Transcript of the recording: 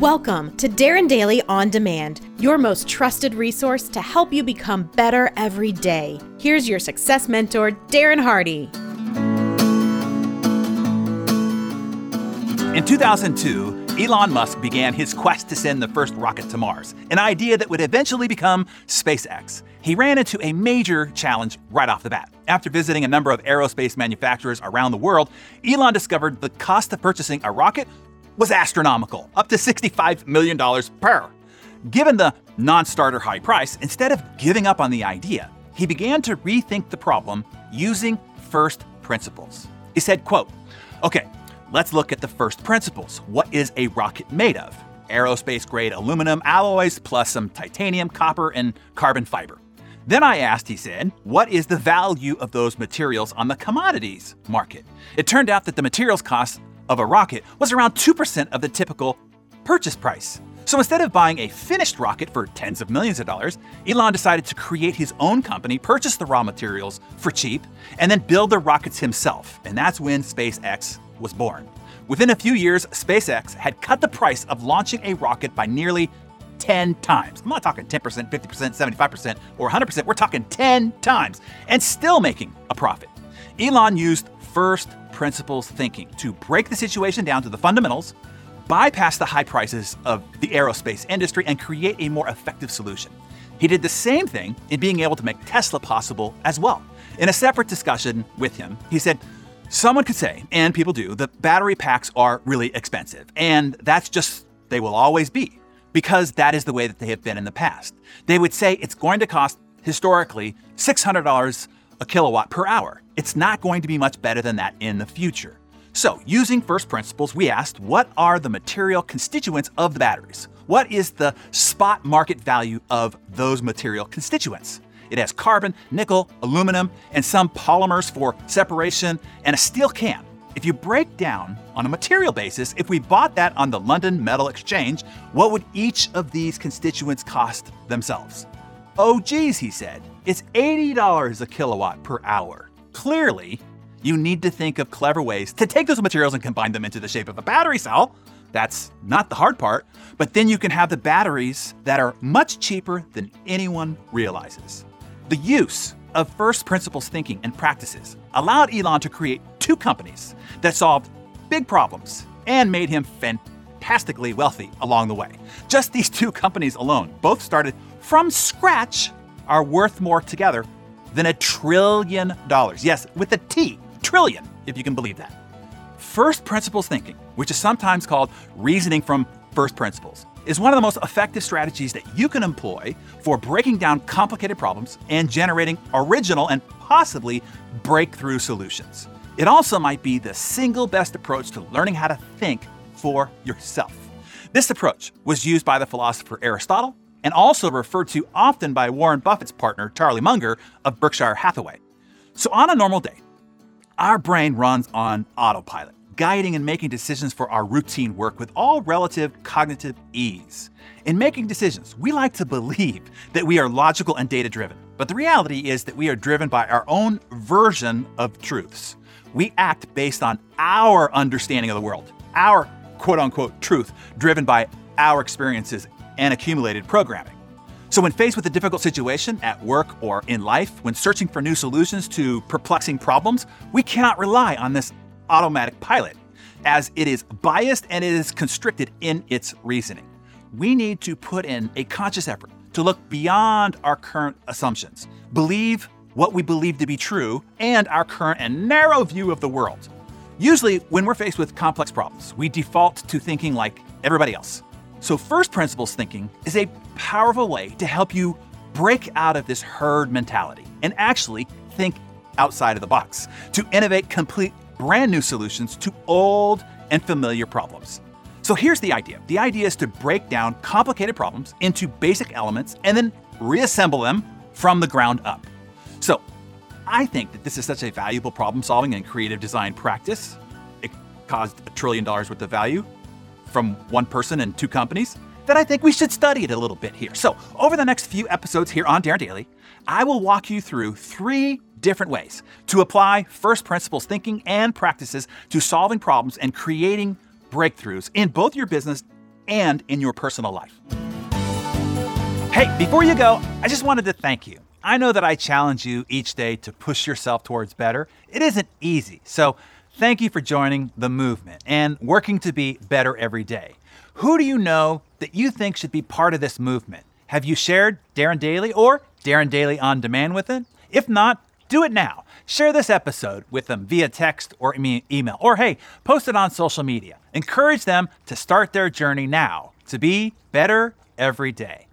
Welcome to Darren Daily On Demand, your most trusted resource to help you become better every day. Here's your success mentor, Darren Hardy. In 2002, Elon Musk began his quest to send the first rocket to Mars, an idea that would eventually become SpaceX. He ran into a major challenge right off the bat. After visiting a number of aerospace manufacturers around the world, Elon discovered the cost of purchasing a rocket was astronomical, up to $65 million per. Given the non starter high price, instead of giving up on the idea, he began to rethink the problem using first principles. He said, quote, Okay, Let's look at the first principles. What is a rocket made of? Aerospace grade aluminum alloys plus some titanium, copper, and carbon fiber. Then I asked, he said, what is the value of those materials on the commodities market? It turned out that the materials cost of a rocket was around 2% of the typical purchase price. So instead of buying a finished rocket for tens of millions of dollars, Elon decided to create his own company, purchase the raw materials for cheap, and then build the rockets himself. And that's when SpaceX was born. Within a few years, SpaceX had cut the price of launching a rocket by nearly 10 times. I'm not talking 10%, 50%, 75%, or 100%. We're talking 10 times and still making a profit. Elon used first principles thinking to break the situation down to the fundamentals, bypass the high prices of the aerospace industry, and create a more effective solution. He did the same thing in being able to make Tesla possible as well. In a separate discussion with him, he said, Someone could say, and people do, that battery packs are really expensive. And that's just, they will always be, because that is the way that they have been in the past. They would say it's going to cost, historically, $600 a kilowatt per hour. It's not going to be much better than that in the future. So, using first principles, we asked what are the material constituents of the batteries? What is the spot market value of those material constituents? It has carbon, nickel, aluminum, and some polymers for separation, and a steel can. If you break down on a material basis, if we bought that on the London Metal Exchange, what would each of these constituents cost themselves? Oh, geez, he said, it's $80 a kilowatt per hour. Clearly, you need to think of clever ways to take those materials and combine them into the shape of a battery cell. That's not the hard part, but then you can have the batteries that are much cheaper than anyone realizes. The use of first principles thinking and practices allowed Elon to create two companies that solved big problems and made him fantastically wealthy along the way. Just these two companies alone, both started from scratch, are worth more together than a trillion dollars. Yes, with a T, trillion, if you can believe that. First principles thinking, which is sometimes called reasoning from first principles, is one of the most effective strategies that you can employ for breaking down complicated problems and generating original and possibly breakthrough solutions. It also might be the single best approach to learning how to think for yourself. This approach was used by the philosopher Aristotle and also referred to often by Warren Buffett's partner, Charlie Munger of Berkshire Hathaway. So, on a normal day, our brain runs on autopilot guiding and making decisions for our routine work with all relative cognitive ease. In making decisions, we like to believe that we are logical and data driven, but the reality is that we are driven by our own version of truths. We act based on our understanding of the world, our quote unquote truth, driven by our experiences and accumulated programming. So, when faced with a difficult situation at work or in life, when searching for new solutions to perplexing problems, we cannot rely on this automatic pilot, as it is biased and it is constricted in its reasoning. We need to put in a conscious effort to look beyond our current assumptions, believe what we believe to be true, and our current and narrow view of the world. Usually, when we're faced with complex problems, we default to thinking like everybody else. So, first principles thinking is a powerful way to help you break out of this herd mentality and actually think outside of the box, to innovate complete brand new solutions to old and familiar problems. So here's the idea the idea is to break down complicated problems into basic elements and then reassemble them from the ground up. So I think that this is such a valuable problem solving and creative design practice. Caused a trillion dollars worth of value from one person and two companies then I think we should study it a little bit here. So, over the next few episodes here on Darren Daily, I will walk you through three different ways to apply first principles thinking and practices to solving problems and creating breakthroughs in both your business and in your personal life. Hey, before you go, I just wanted to thank you. I know that I challenge you each day to push yourself towards better. It isn't easy. So, thank you for joining the movement and working to be better every day. Who do you know that you think should be part of this movement? Have you shared Darren Daily or Darren Daily on Demand with it? If not, do it now. Share this episode with them via text or email, or hey, post it on social media. Encourage them to start their journey now to be better every day.